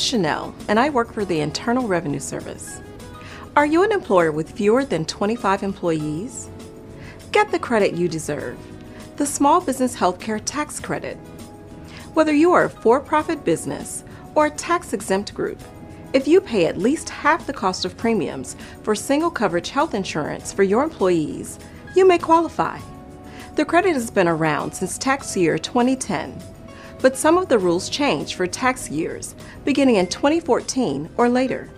Chanel, and I work for the Internal Revenue Service. Are you an employer with fewer than 25 employees? Get the credit you deserve the Small Business Healthcare Tax Credit. Whether you are a for profit business or a tax exempt group, if you pay at least half the cost of premiums for single coverage health insurance for your employees, you may qualify. The credit has been around since tax year 2010, but some of the rules change for tax years beginning in 2014 or later.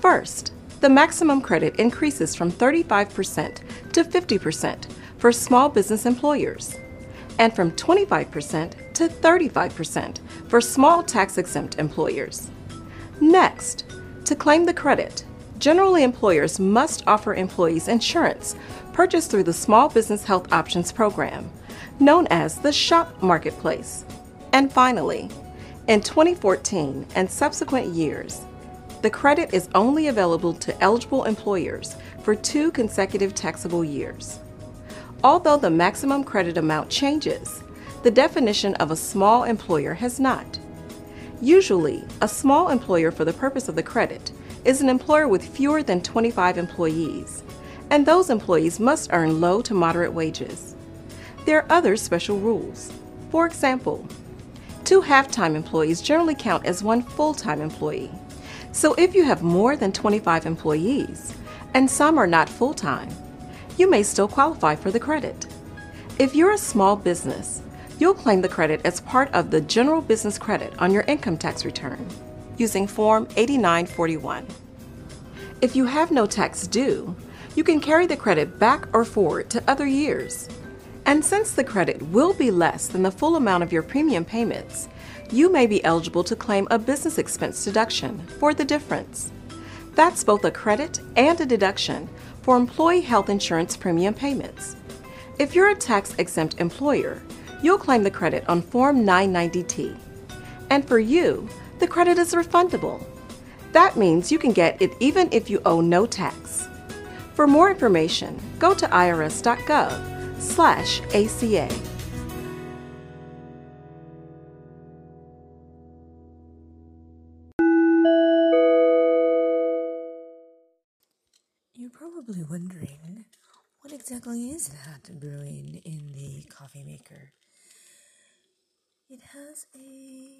First, the maximum credit increases from 35% to 50% for small business employers, and from 25% to 35% for small tax exempt employers. Next, to claim the credit, generally employers must offer employees insurance purchased through the Small Business Health Options Program, known as the SHOP Marketplace. And finally, in 2014 and subsequent years, the credit is only available to eligible employers for two consecutive taxable years. Although the maximum credit amount changes, the definition of a small employer has not. Usually, a small employer for the purpose of the credit is an employer with fewer than 25 employees, and those employees must earn low to moderate wages. There are other special rules. For example, two half time employees generally count as one full time employee. So if you have more than 25 employees, and some are not full time, you may still qualify for the credit. If you're a small business, you'll claim the credit as part of the General Business Credit on your income tax return using Form 8941. If you have no tax due, you can carry the credit back or forward to other years. And since the credit will be less than the full amount of your premium payments, you may be eligible to claim a business expense deduction for the difference. That's both a credit and a deduction for employee health insurance premium payments. If you're a tax exempt employer, you'll claim the credit on Form 990T. And for you, the credit is refundable. That means you can get it even if you owe no tax. For more information, go to irs.gov/aca. You're probably wondering what exactly is that brewing in the coffee maker? It has a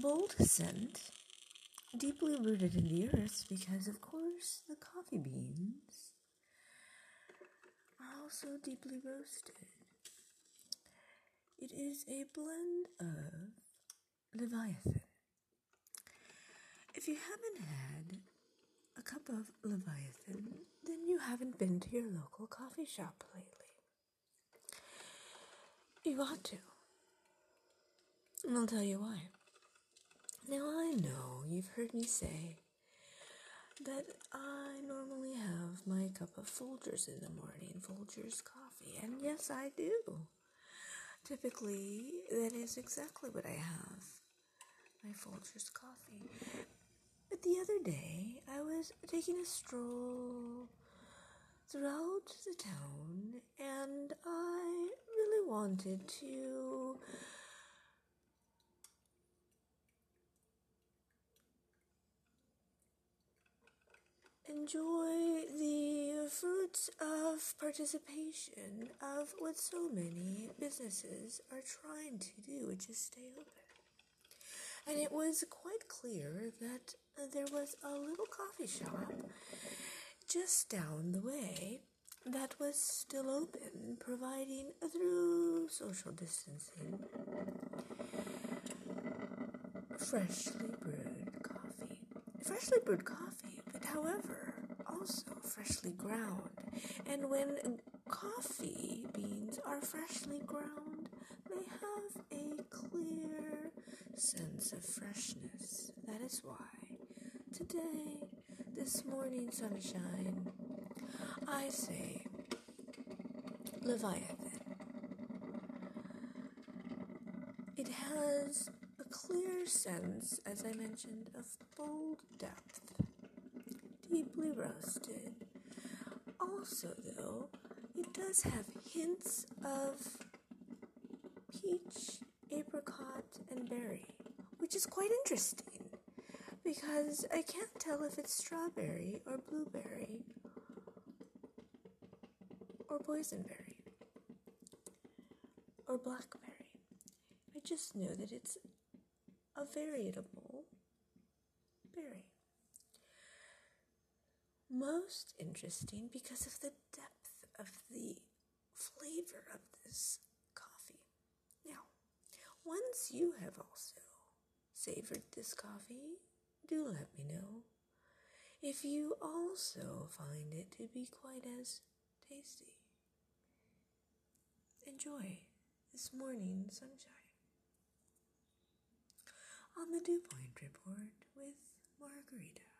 bold scent, deeply rooted in the earth because, of course, the coffee beans also deeply roasted. It is a blend of Leviathan. If you haven't had a cup of Leviathan, then you haven't been to your local coffee shop lately. You ought to. And I'll tell you why. Now, I know you've heard me say that I normally have my cup of Folgers in the morning, Folgers coffee, and yes, I do. Typically, that is exactly what I have my Folgers coffee. But the other day, I was taking a stroll throughout the town, and I really wanted to enjoy the fruits of participation of what so many businesses are trying to do, which is stay open. And it was quite clear that there was a little coffee shop just down the way that was still open, providing through social distancing freshly brewed coffee. Freshly brewed coffee, but however, also freshly ground. And when coffee beans are freshly ground, they have a clear sense of freshness. That is why today, this morning sunshine, I say Leviathan. It has a clear sense, as I mentioned, of bold depth, deeply roasted. Also, though, it does have hints of peach, apricot, and berry, which is quite interesting because I can't tell if it's strawberry or blueberry or boysenberry or blackberry. I just know that it's a variable berry. Most interesting because of the depth of the flavor of this coffee. Now, once you have also savored this coffee, do let me know if you also find it to be quite as tasty. Enjoy this morning sunshine on the Dew Point Report with Margarita.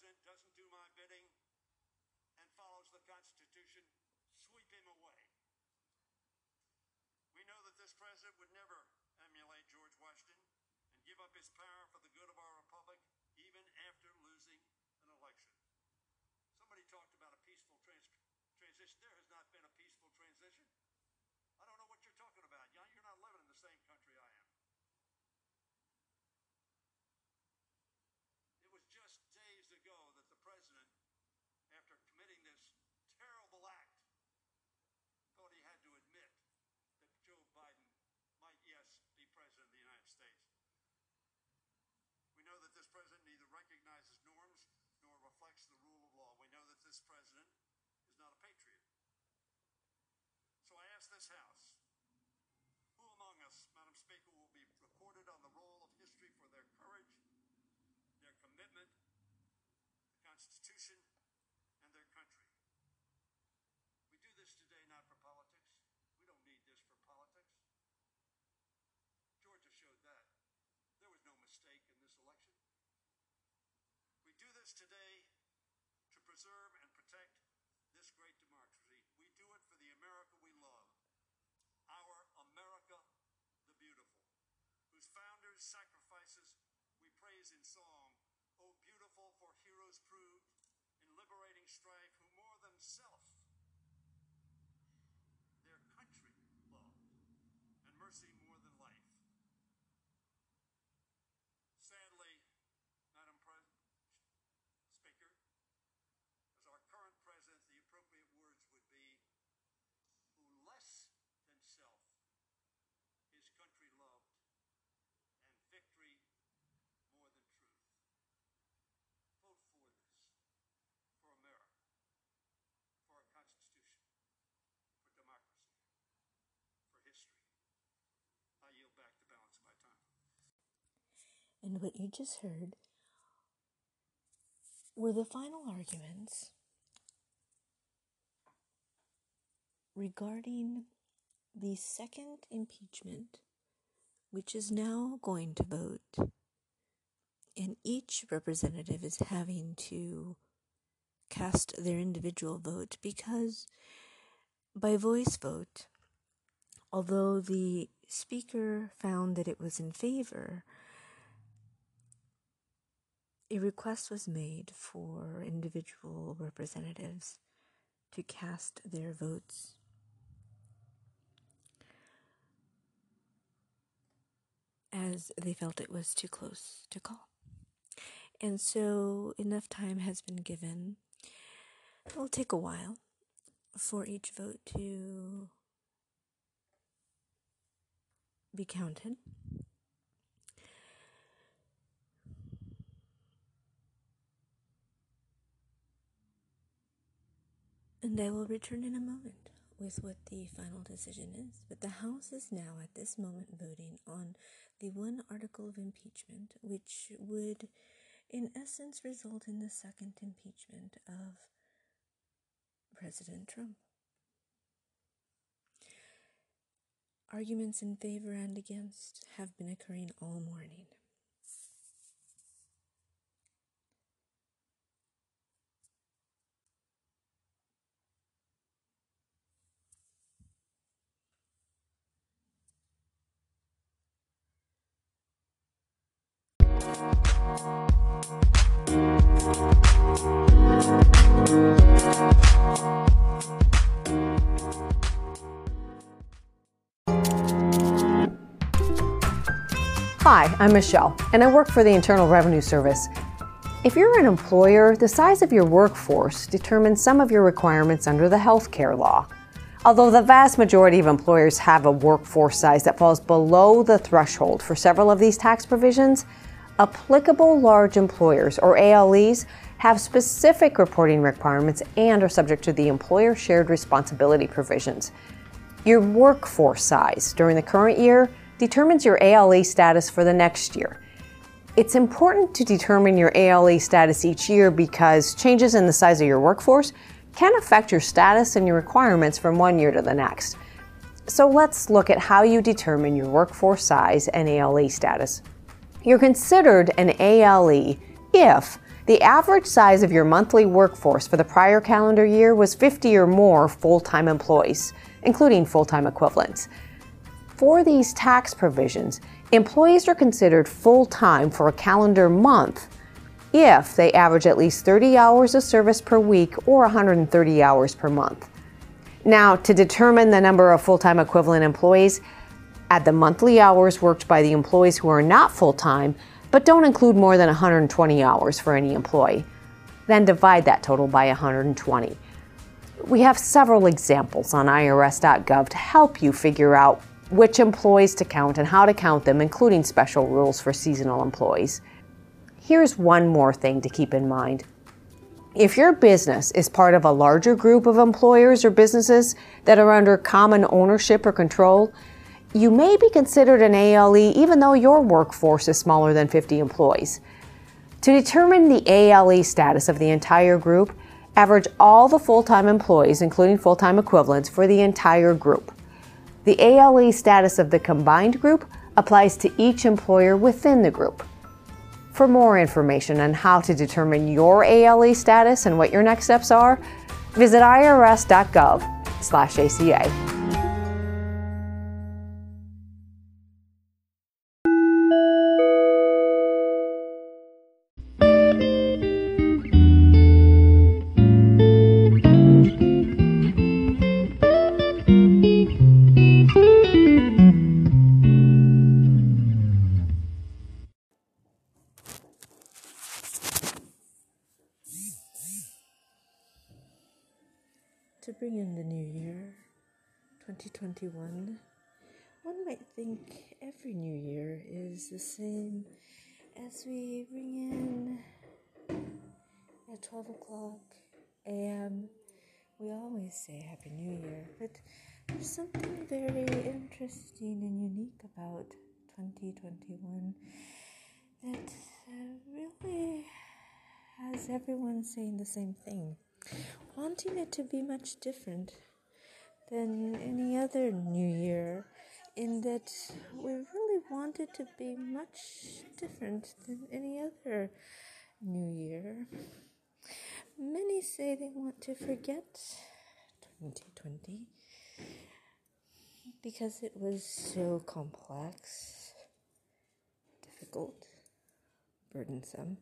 President doesn't do my bidding and follows the Constitution, sweep him away. We know that this president would never emulate George Washington and give up his power for the good of our republic, even after losing an election. Somebody talked about a peaceful trans transition. There has not been a peaceful transition talking about? You're not living in the same country I am. It was just days ago that the president, after committing this terrible act, thought he had to admit that Joe Biden might, yes, be president of the United States. We know that this president neither recognizes norms nor reflects the rule of law. We know that this president is not a patriot. So I ask this House who among us, Madam Speaker, will be recorded on the roll of history for their courage, their commitment, the Constitution, and their country. We do this today not for politics. We don't need this for politics. Georgia showed that. There was no mistake in this election. Today to preserve and protect this great democracy. We do it for the America we love, our America the beautiful, whose founders' sacrifices we praise in song. Oh, beautiful for heroes proved in liberating strife, who more than self their country loved, and mercy more than life. Sadly, Madam Pre- Speaker, as our current president, the appropriate words would be, who less than self his country loved, and victory more than truth. Vote for this, for America, for our Constitution, for democracy, for history. I yield back the balance of my time. And what you just heard were the final arguments regarding the second impeachment, which is now going to vote, and each representative is having to cast their individual vote because by voice vote, although the speaker found that it was in favor, a request was made for individual representatives to cast their votes as they felt it was too close to call. And so enough time has been given. It will take a while for each vote to be counted. And I will return in a moment with what the final decision is. But the House is now at this moment voting on the one article of impeachment, which would, in essence, result in the second impeachment of President Trump. Arguments in favor and against have been occurring all morning. I'm Michelle, and I work for the Internal Revenue Service. If you're an employer, the size of your workforce determines some of your requirements under the health care law. Although the vast majority of employers have a workforce size that falls below the threshold for several of these tax provisions, applicable large employers, or ALEs, have specific reporting requirements and are subject to the employer shared responsibility provisions. Your workforce size during the current year determines your ALE status for the next year. It's important to determine your ALE status each year because changes in the size of your workforce can affect your status and your requirements from one year to the next. So let's look at how you determine your workforce size and ALE status. You're considered an ALE if the average size of your monthly workforce for the prior calendar year was 50 or more full time employees, including full time equivalents. For these tax provisions, employees are considered full time for a calendar month if they average at least 30 hours of service per week or 130 hours per month. Now, to determine the number of full time equivalent employees, add the monthly hours worked by the employees who are not full time but don't include more than 120 hours for any employee. Then divide that total by 120. We have several examples on irs.gov to help you figure out which employees to count and how to count them, including special rules for seasonal employees. Here's one more thing to keep in mind. If your business is part of a larger group of employers or businesses that are under common ownership or control, you may be considered an ALE even though your workforce is smaller than 50 employees. To determine the ALE status of the entire group, average all the full time employees, including full time equivalents, for the entire group. The ALE status of the combined group applies to each employer within the group. For more information on how to determine your ALE status and what your next steps are, visit irs.gov/aca. To bring in the new year, 2021, one might think every new year is the same as we ring in at 12 o'clock a.m. We always say Happy New Year, but there's something very interesting and unique about 2021 that uh, really has everyone saying the same thing wanting it to be much different than any other New Year, in that we really want it to be much different than any other New Year. Many say they want to forget 2020 because it was so complex, difficult, burdensome.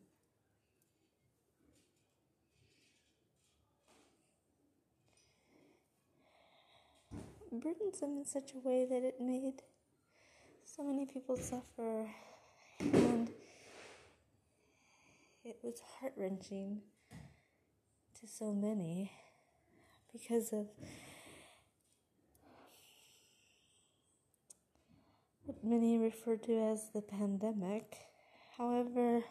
Burdensome in such a way that it made so many people suffer and it was heart wrenching to so many. because of what many refer to as the pandemic. However,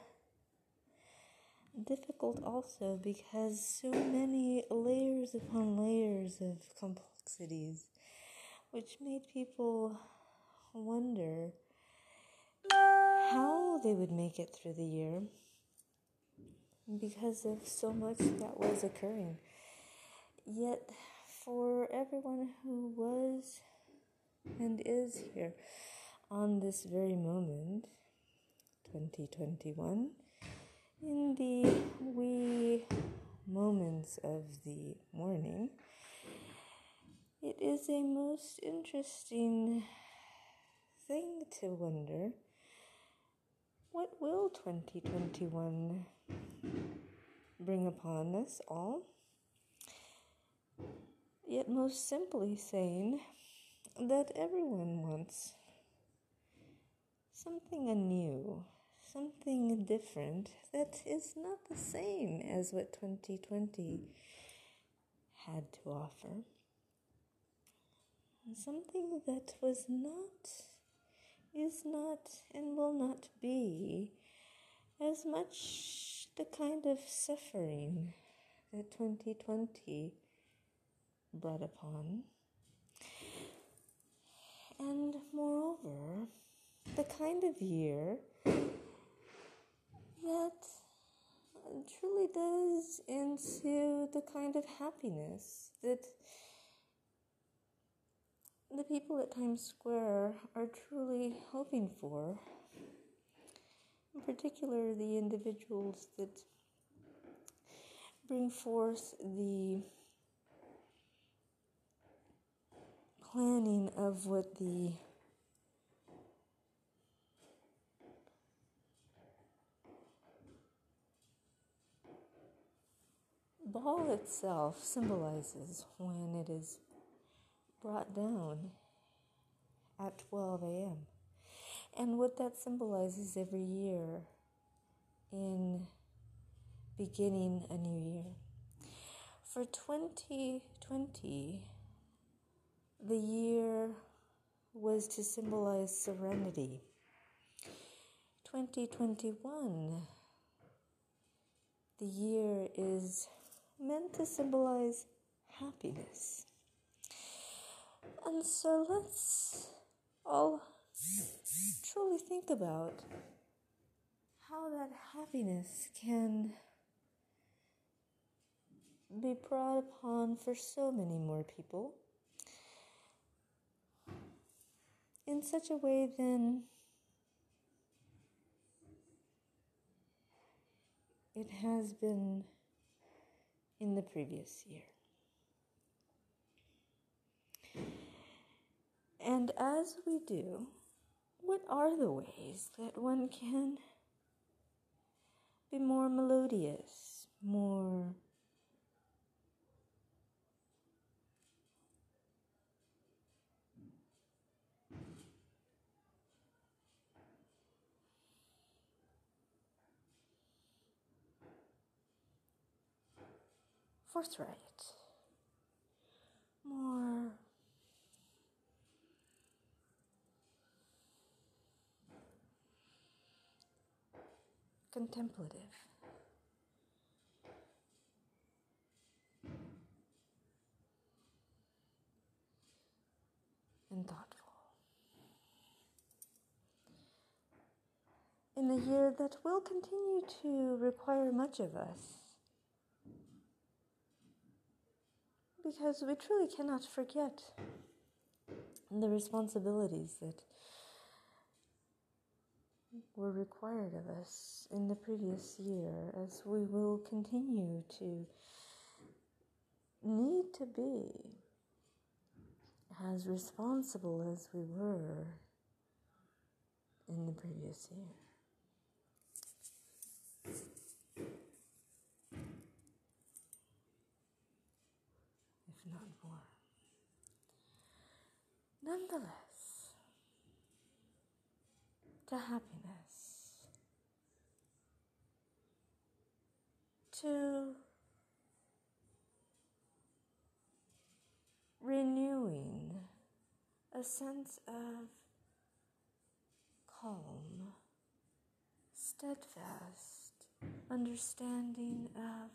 difficult also because so many layers upon layers of complexities, which made people wonder how they would make it through the year because of so much that was occurring. Yet, for everyone who was and is here on this very moment, 2021, in the wee moments of the morning, it is a most interesting thing to wonder what will 2021 bring upon us all? Yet, most simply saying that everyone wants something anew, something different that is not the same as what 2020 had to offer. Something that was not, is not, and will not be as much the kind of suffering that 2020 brought upon. And moreover, the kind of year that truly does ensue the kind of happiness that the people at Times Square are truly hoping for. In particular, the individuals that bring forth the planning of what the ball itself symbolizes when it is brought down at 12 a.m. And what that symbolizes every year in beginning a new year. For 2020, the year was to symbolize serenity. 2021, the year is meant to symbolize happiness. And so let's all truly think about how that happiness can be brought upon for so many more people in such a way then it has been in the previous year. And as we do, what are the ways that one can be more melodious, more forthright, more contemplative. And thoughtful. In a year that will continue to require much of us, because we truly cannot forget the responsibilities that were required of us in the previous year, as we will continue to need to be as responsible as we were in the previous year. If not more. Nonetheless, to happiness. To renewing a sense of calm, steadfast understanding of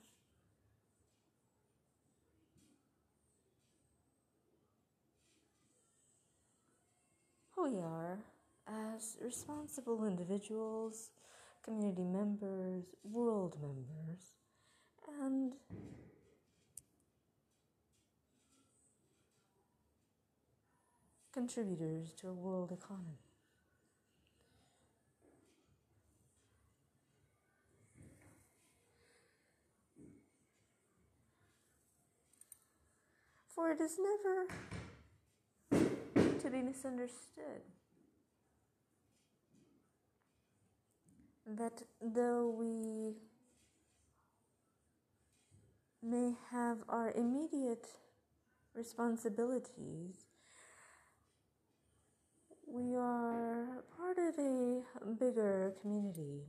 who we are as responsible individuals, community members, world members, and contributors to a world economy. For it is never to be misunderstood that though we may have our immediate responsibilities, we are part of a bigger community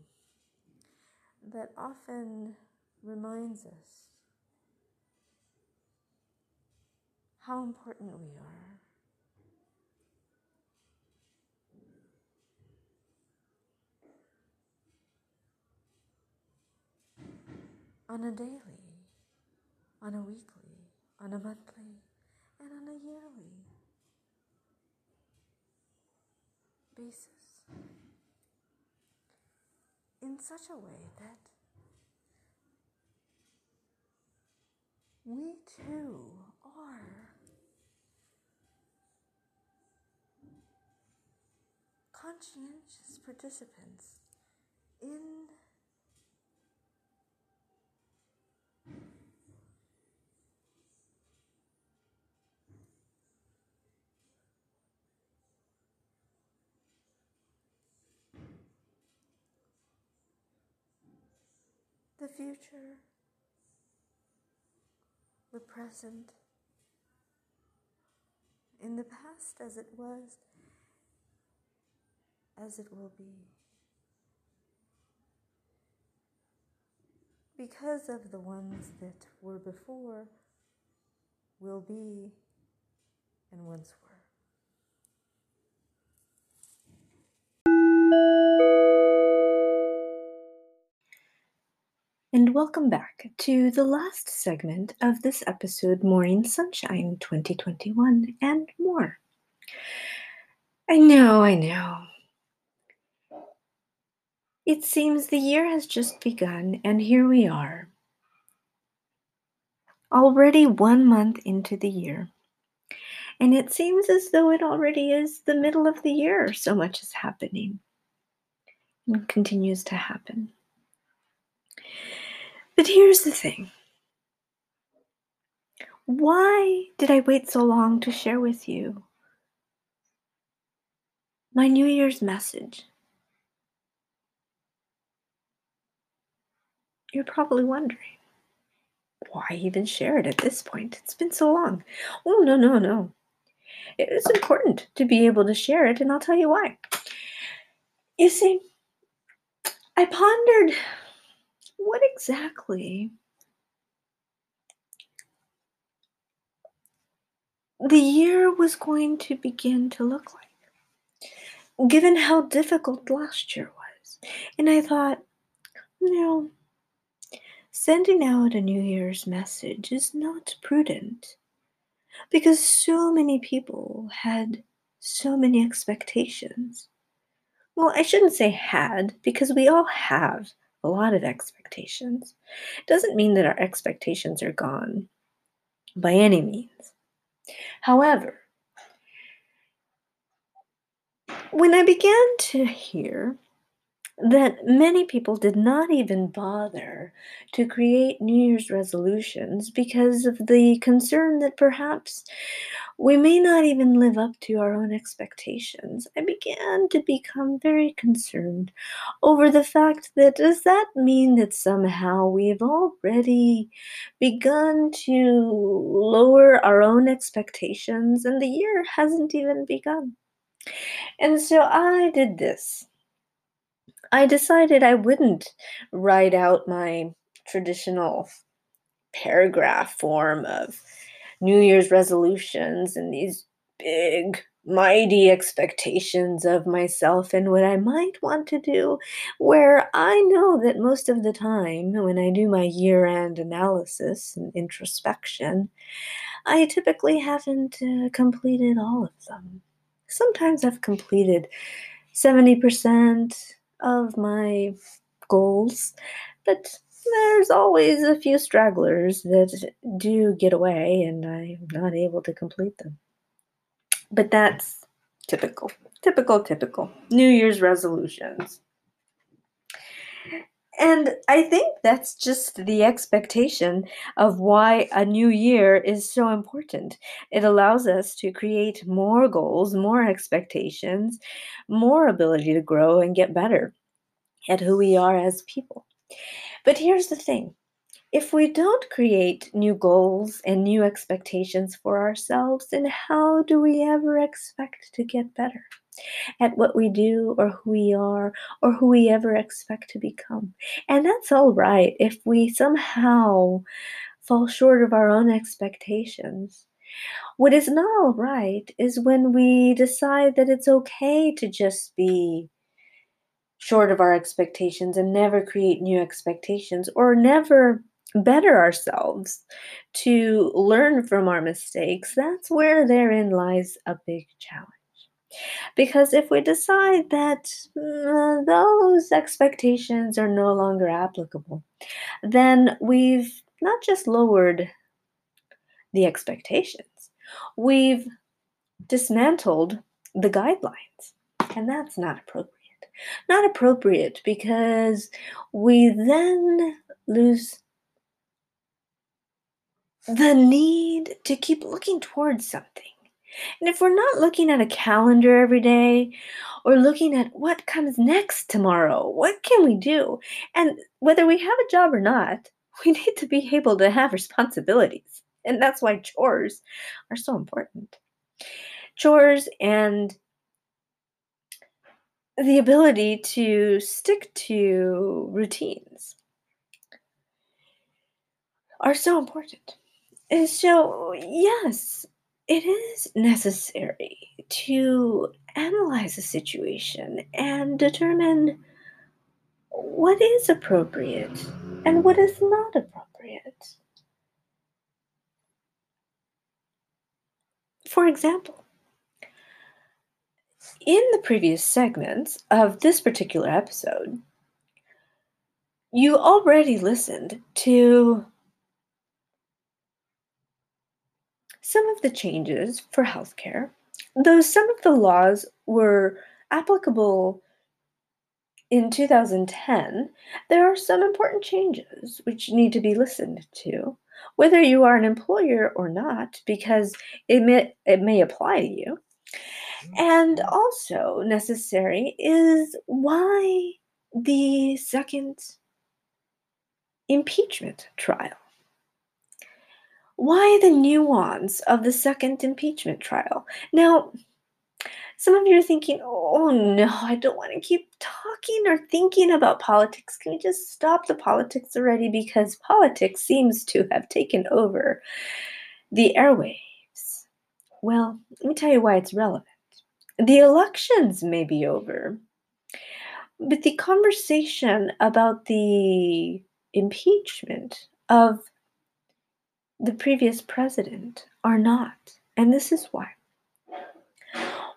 that often reminds us how important we are. On a daily, on a weekly, on a monthly, and on a yearly basis. In such a way that we too are conscientious participants in the future, the present, in the past as it was, as it will be. Because of the ones that were before, will be, and once were. And welcome back to the last segment of this episode, Morning Sunshine 2021 and more. I know, I know. It seems the year has just begun, and here we are. Already one month into the year. And it seems as though it already is the middle of the year, so much is happening and continues to happen. But here's the thing why did I wait so long to share with you my New Year's message? You're probably wondering why even share it at this point? It's been so long. Oh, no, no, no. It is important to be able to share it, and I'll tell you why. You see, I pondered what exactly the year was going to begin to look like, given how difficult last year was. And I thought, you know, sending out a New Year's message is not prudent because so many people had so many expectations. Well, I shouldn't say had because we all have a lot of expectations. It doesn't mean that our expectations are gone by any means. However, when I began to hear that many people did not even bother to create New Year's resolutions because of the concern that perhaps we may not even live up to our own expectations. I began to become very concerned over the fact that does that mean that somehow we've already begun to lower our own expectations and the year hasn't even begun? And so I did this. I decided I wouldn't write out my traditional paragraph form of New Year's resolutions and these big mighty expectations of myself and what I might want to do, where I know that most of the time when I do my year end analysis and introspection, I typically haven't uh, completed all of them. Sometimes I've completed 70% of my goals, but there's always a few stragglers that do get away and I'm not able to complete them. But that's typical, typical, typical. New Year's resolutions. And I think that's just the expectation of why a new year is so important. It allows us to create more goals, more expectations, more ability to grow and get better at who we are as people. But here's the thing if we don't create new goals and new expectations for ourselves, then how do we ever expect to get better at what we do or who we are or who we ever expect to become? And that's all right if we somehow fall short of our own expectations. What is not all right is when we decide that it's okay to just be short of our expectations and never create new expectations or never better ourselves, to learn from our mistakes, that's where therein lies a big challenge. Because if we decide that uh, those expectations are no longer applicable, then we've not just lowered the expectations, we've dismantled the guidelines. And that's not appropriate. Not appropriate because we then lose the need to keep looking towards something. And if we're not looking at a calendar every day or looking at what comes next tomorrow, what can we do? And whether we have a job or not, we need to be able to have responsibilities. And that's why chores are so important. Chores and the ability to stick to routines are so important. And so, yes, it is necessary to analyze a situation and determine what is appropriate and what is not appropriate. For example, in the previous segments of this particular episode, you already listened to some of the changes for healthcare, though some of the laws were applicable in 2010, there are some important changes which need to be listened to, whether you are an employer or not, because it may, it may apply to you. And also necessary is why the second impeachment trial. Why the nuance of the second impeachment trial? Now, some of you are thinking, oh no, I don't want to keep talking or thinking about politics. Can we just stop the politics already? Because politics seems to have taken over the airwaves. Well, let me tell you why it's relevant. The elections may be over, but the conversation about the impeachment of the previous president are not. And this is why.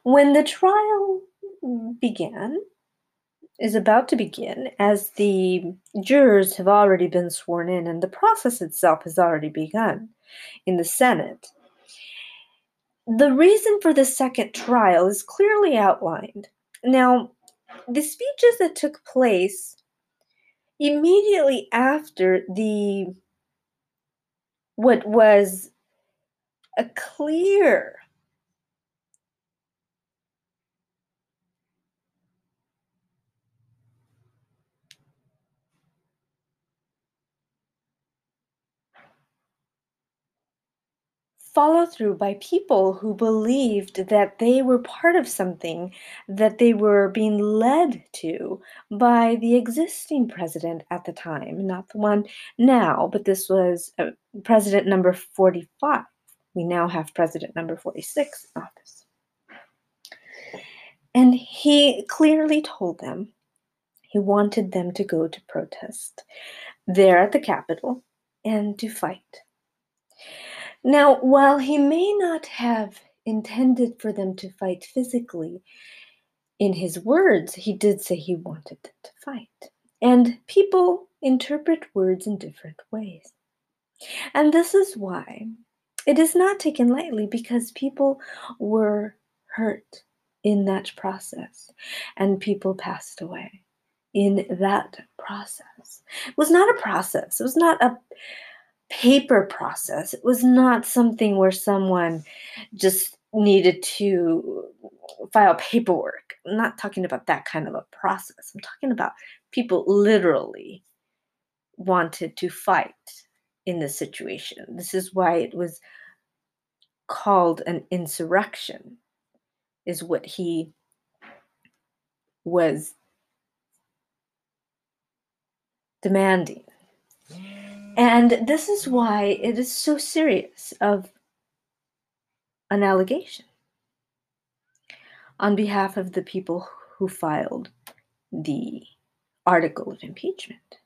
When the trial began, is about to begin, as the jurors have already been sworn in and the process itself has already begun in the Senate. The reason for the second trial is clearly outlined. Now, the speeches that took place immediately after the what was a clear follow through by people who believed that they were part of something that they were being led to by the existing president at the time, not the one now, but this was uh, president number 45. We now have president number 46 in office. And he clearly told them he wanted them to go to protest there at the Capitol and to fight. Now, while he may not have intended for them to fight physically, in his words, he did say he wanted them to fight. And people interpret words in different ways. And this is why it is not taken lightly because people were hurt in that process and people passed away in that process. It was not a process, it was not a paper process. It was not something where someone just needed to file paperwork. I'm not talking about that kind of a process. I'm talking about people literally wanted to fight in this situation. This is why it was called an insurrection, is what he was demanding. Mm. And this is why it is so serious of an allegation on behalf of the people who filed the article of impeachment.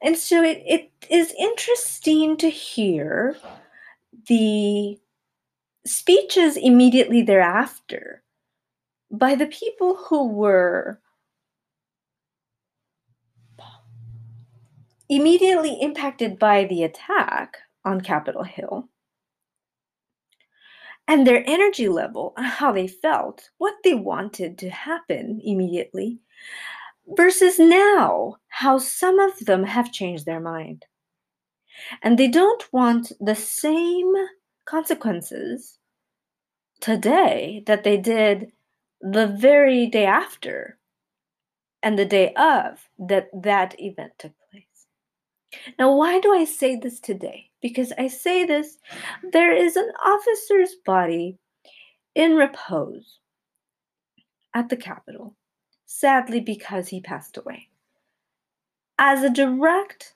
And so it, it is interesting to hear the speeches immediately thereafter by the people who were immediately impacted by the attack on Capitol Hill and their energy level, how they felt, what they wanted to happen immediately, versus now, how some of them have changed their mind. And they don't want the same consequences today that they did the very day after and the day of that that event took. Now, why do I say this today? Because I say this, there is an officer's body in repose at the Capitol, sadly, because he passed away. As a direct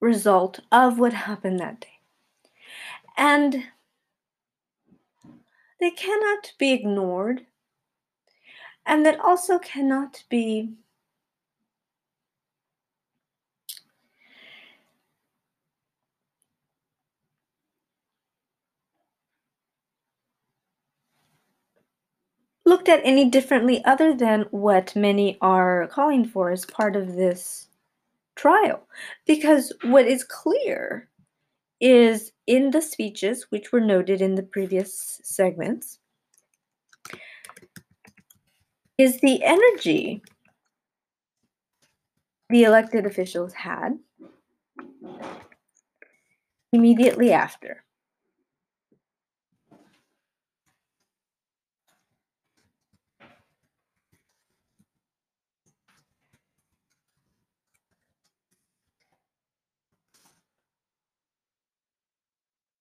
result of what happened that day. And they cannot be ignored and that also cannot be looked at any differently other than what many are calling for as part of this trial. Because what is clear is in the speeches, which were noted in the previous segments, is the energy the elected officials had immediately after.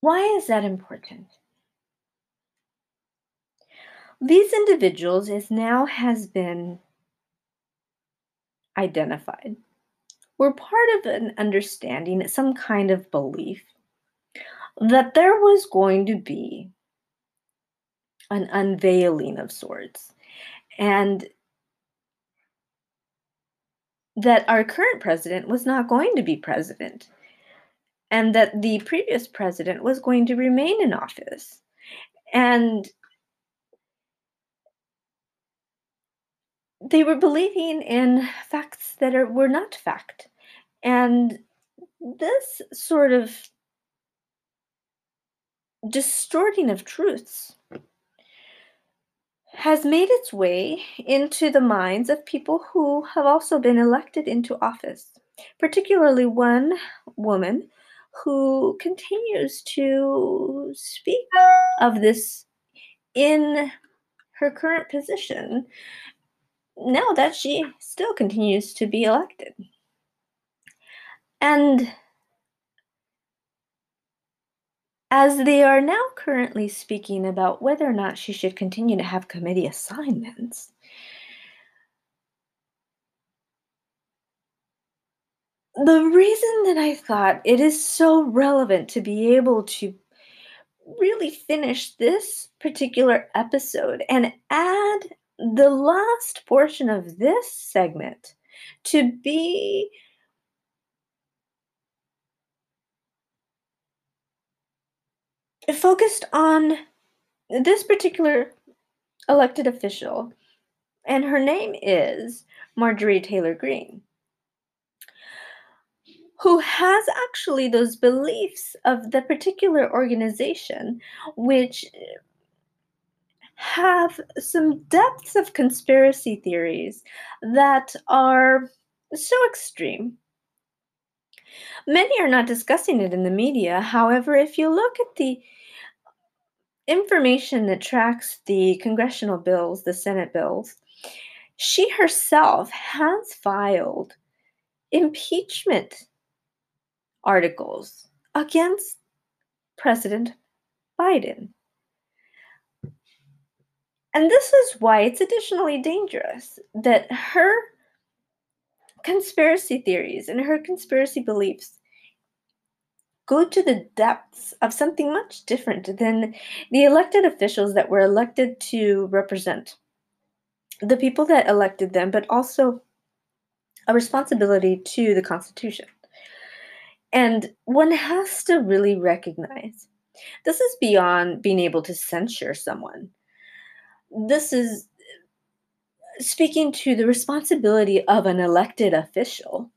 Why is that important? These individuals, as now has been identified, were part of an understanding, some kind of belief that there was going to be an unveiling of sorts and that our current president was not going to be president and that the previous president was going to remain in office. And they were believing in facts that are, were not fact. And this sort of distorting of truths has made its way into the minds of people who have also been elected into office, particularly one woman who continues to speak of this in her current position now that she still continues to be elected. And as they are now currently speaking about whether or not she should continue to have committee assignments, the reason that I thought it is so relevant to be able to really finish this particular episode and add the last portion of this segment to be focused on this particular elected official, and her name is Marjorie Taylor Greene, who has actually those beliefs of the particular organization, which have some depths of conspiracy theories that are so extreme. Many are not discussing it in the media. However, if you look at the information that tracks the congressional bills, the Senate bills, she herself has filed impeachment articles against President Biden. And this is why it's additionally dangerous that her conspiracy theories and her conspiracy beliefs go to the depths of something much different than the elected officials that were elected to represent the people that elected them, but also a responsibility to the Constitution. And one has to really recognize this is beyond being able to censure someone. This is speaking to the responsibility of an elected official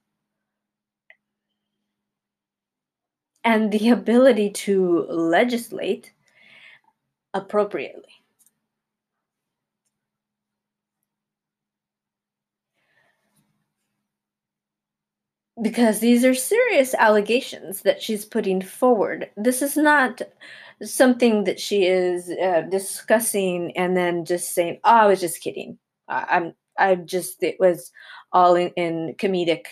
and the ability to legislate appropriately. Because these are serious allegations that she's putting forward. This is not something that she is uh, discussing and then just saying, "Oh, I was just kidding." I'm I just it was all in, in comedic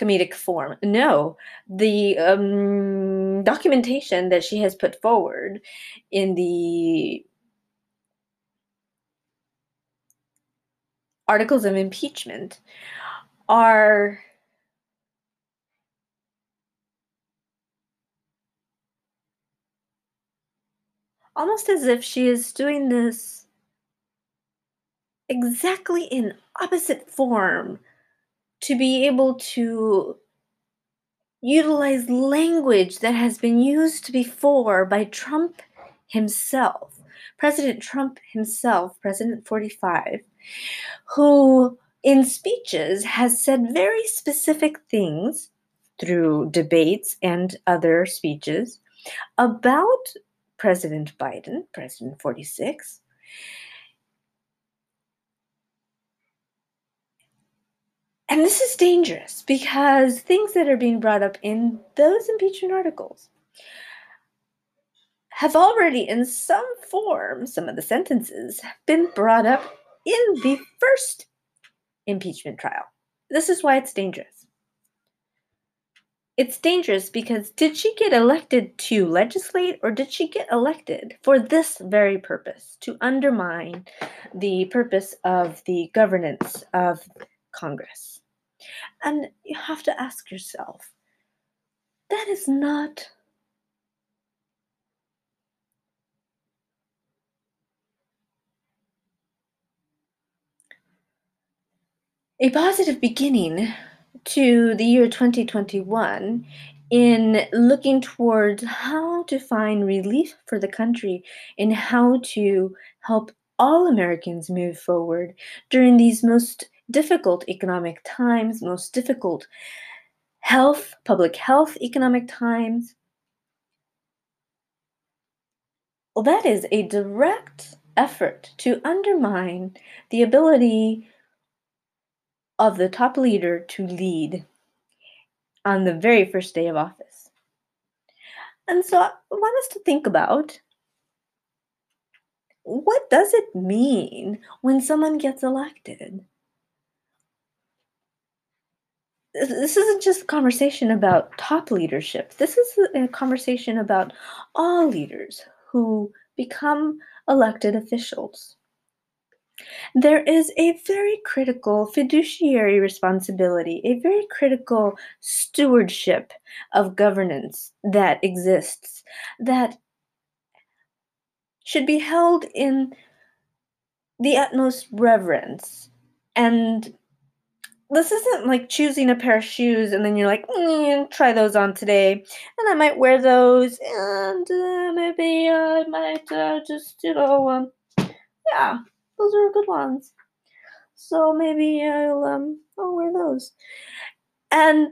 comedic form. No, the um, documentation that she has put forward in the articles of impeachment are almost as if she is doing this exactly in opposite form to be able to utilize language that has been used before by Trump himself, President Trump himself, President 45, who in speeches has said very specific things through debates and other speeches about President Biden, President 46, And this is dangerous because things that are being brought up in those impeachment articles have already, in some form, some of the sentences, have been brought up in the first impeachment trial. This is why it's dangerous. It's dangerous because did she get elected to legislate or did she get elected for this very purpose to undermine the purpose of the governance of Congress? And you have to ask yourself that is not a positive beginning to the year 2021 in looking towards how to find relief for the country and how to help all Americans move forward during these most difficult economic times, most difficult health, public health economic times. Well, that is a direct effort to undermine the ability of the top leader to lead on the very first day of office. And so I want us to think about what does it mean when someone gets elected? this isn't just a conversation about top leadership. This is a conversation about all leaders who become elected officials. There is a very critical fiduciary responsibility, a very critical stewardship of governance that exists that should be held in the utmost reverence. And this isn't like choosing a pair of shoes and then you're like, mm, try those on today, and I might wear those, and uh, maybe I might uh, just, you know, um, yeah, those are good ones. So maybe I'll um, I'll wear those, and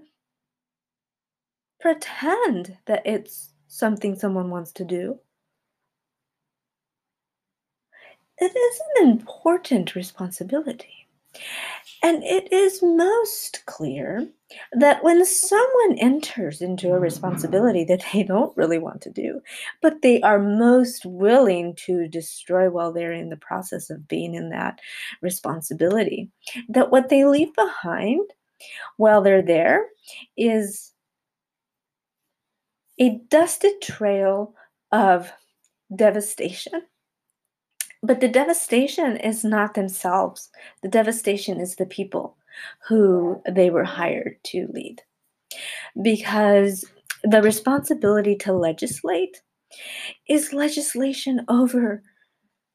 pretend that it's something someone wants to do. It is an important responsibility. And it is most clear that when someone enters into a responsibility that they don't really want to do, but they are most willing to destroy while they're in the process of being in that responsibility, that what they leave behind while they're there is a dusted trail of devastation but the devastation is not themselves, the devastation is the people who they were hired to lead. Because the responsibility to legislate is legislation over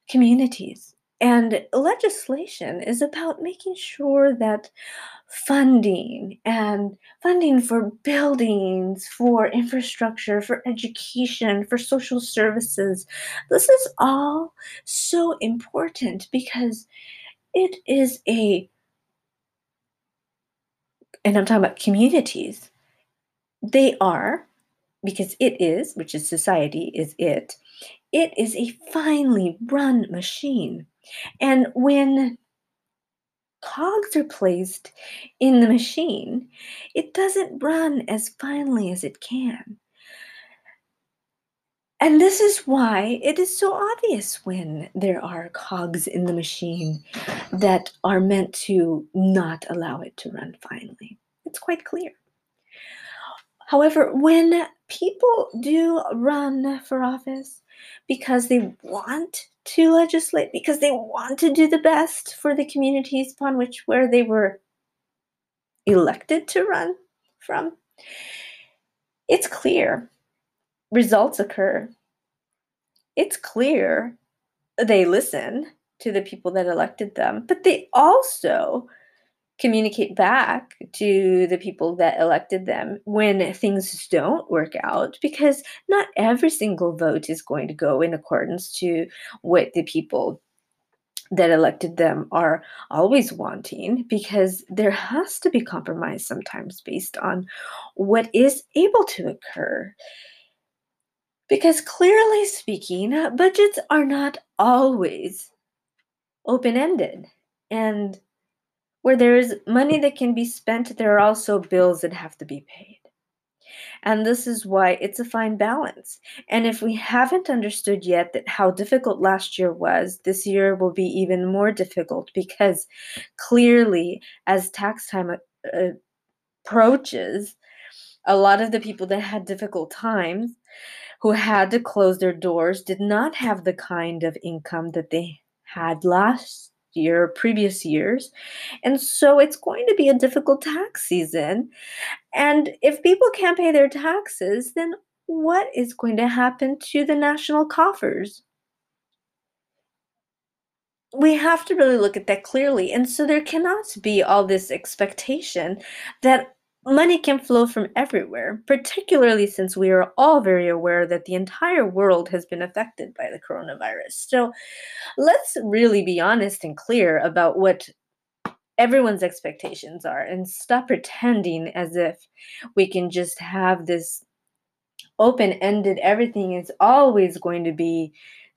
communities. And legislation is about making sure that funding and funding for buildings, for infrastructure, for education, for social services. This is all so important because it is a, and I'm talking about communities, they are, because it is, which is society, is it, it is a finely run machine. And when cogs are placed in the machine, it doesn't run as finely as it can. And this is why it is so obvious when there are cogs in the machine that are meant to not allow it to run finely. It's quite clear. However, when people do run for office because they want to legislate because they want to do the best for the communities upon which where they were elected to run from. It's clear. Results occur. It's clear they listen to the people that elected them but they also communicate back to the people that elected them when things don't work out because not every single vote is going to go in accordance to what the people that elected them are always wanting because there has to be compromise sometimes based on what is able to occur. Because clearly speaking, budgets are not always open ended. And where there is money that can be spent, there are also bills that have to be paid. And this is why it's a fine balance. And if we haven't understood yet that how difficult last year was, this year will be even more difficult because clearly, as tax time uh, approaches, a lot of the people that had difficult times, who had to close their doors, did not have the kind of income that they had last year, previous years. And so it's going to be a difficult tax season. And if people can't pay their taxes, then what is going to happen to the national coffers? We have to really look at that clearly. And so there cannot be all this expectation that money can flow from everywhere, particularly since we are all very aware that the entire world has been affected by the coronavirus. So let's really be honest and clear about what everyone's expectations are and stop pretending as if we can just have this open ended, everything is always going to be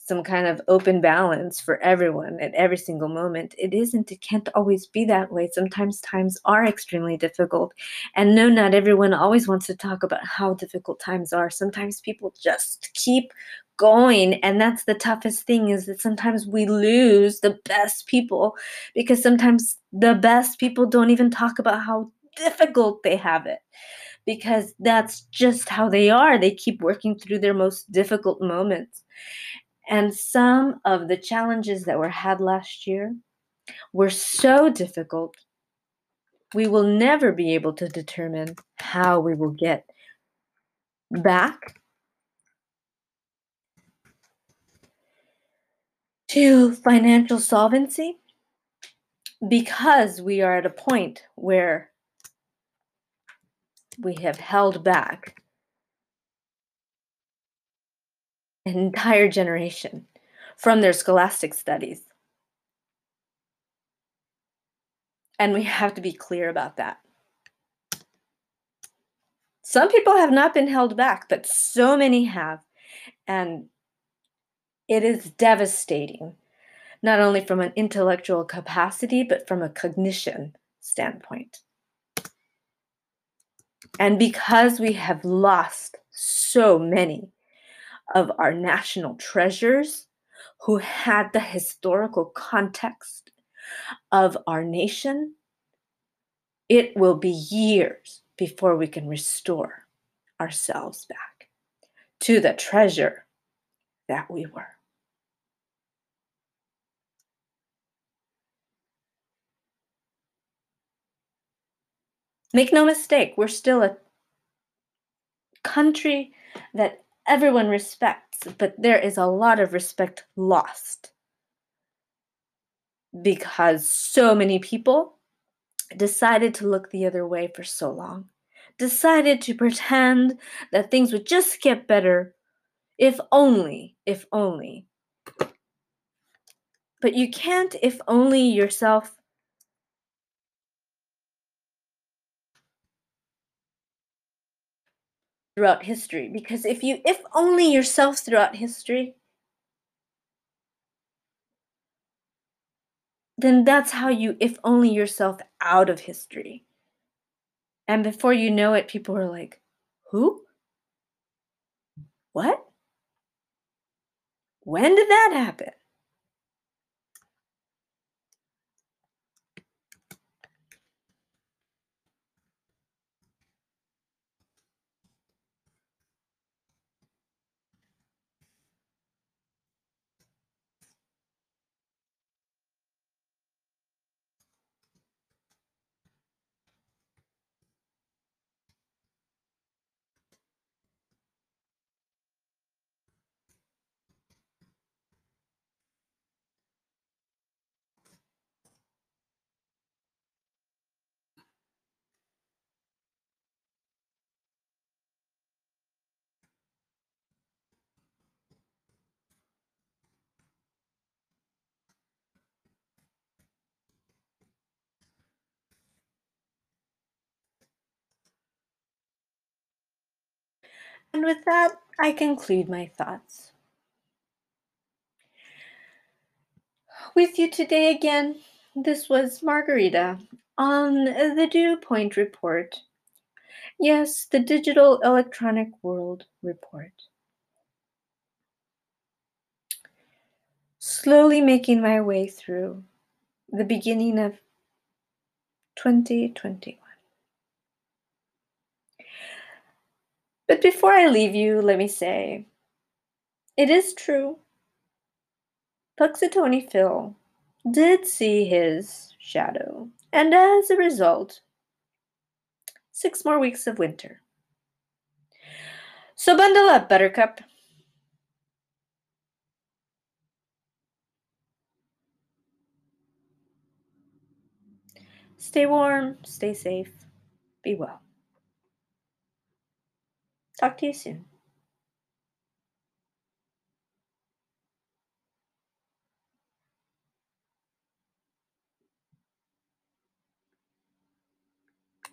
some kind of open balance for everyone at every single moment. It isn't, it can't always be that way. Sometimes times are extremely difficult. And no, not everyone always wants to talk about how difficult times are. Sometimes people just keep going and that's the toughest thing is that sometimes we lose the best people because sometimes the best people don't even talk about how difficult they have it because that's just how they are they keep working through their most difficult moments and some of the challenges that were had last year were so difficult, we will never be able to determine how we will get back. to financial solvency because we are at a point where we have held back an entire generation from their scholastic studies. And we have to be clear about that. Some people have not been held back, but so many have. And it is devastating, not only from an intellectual capacity, but from a cognition standpoint. And because we have lost so many of our national treasures who had the historical context of our nation, it will be years before we can restore ourselves back to the treasure that we were. Make no mistake, we're still a country that everyone respects, but there is a lot of respect lost because so many people decided to look the other way for so long, decided to pretend that things would just get better if only, if only. But you can't if only yourself throughout history because if you if only yourself throughout history then that's how you if only yourself out of history. And before you know it people are like who? What? When did that happen And with that, I conclude my thoughts. With you today again, this was Margarita on the Dew Point Report. Yes, the Digital Electronic World Report. Slowly making my way through the beginning of 2021. But before I leave you, let me say it is true. Punxsutawney Phil did see his shadow, and as a result, six more weeks of winter. So bundle up, Buttercup. Stay warm, stay safe, be well. Talk to you soon.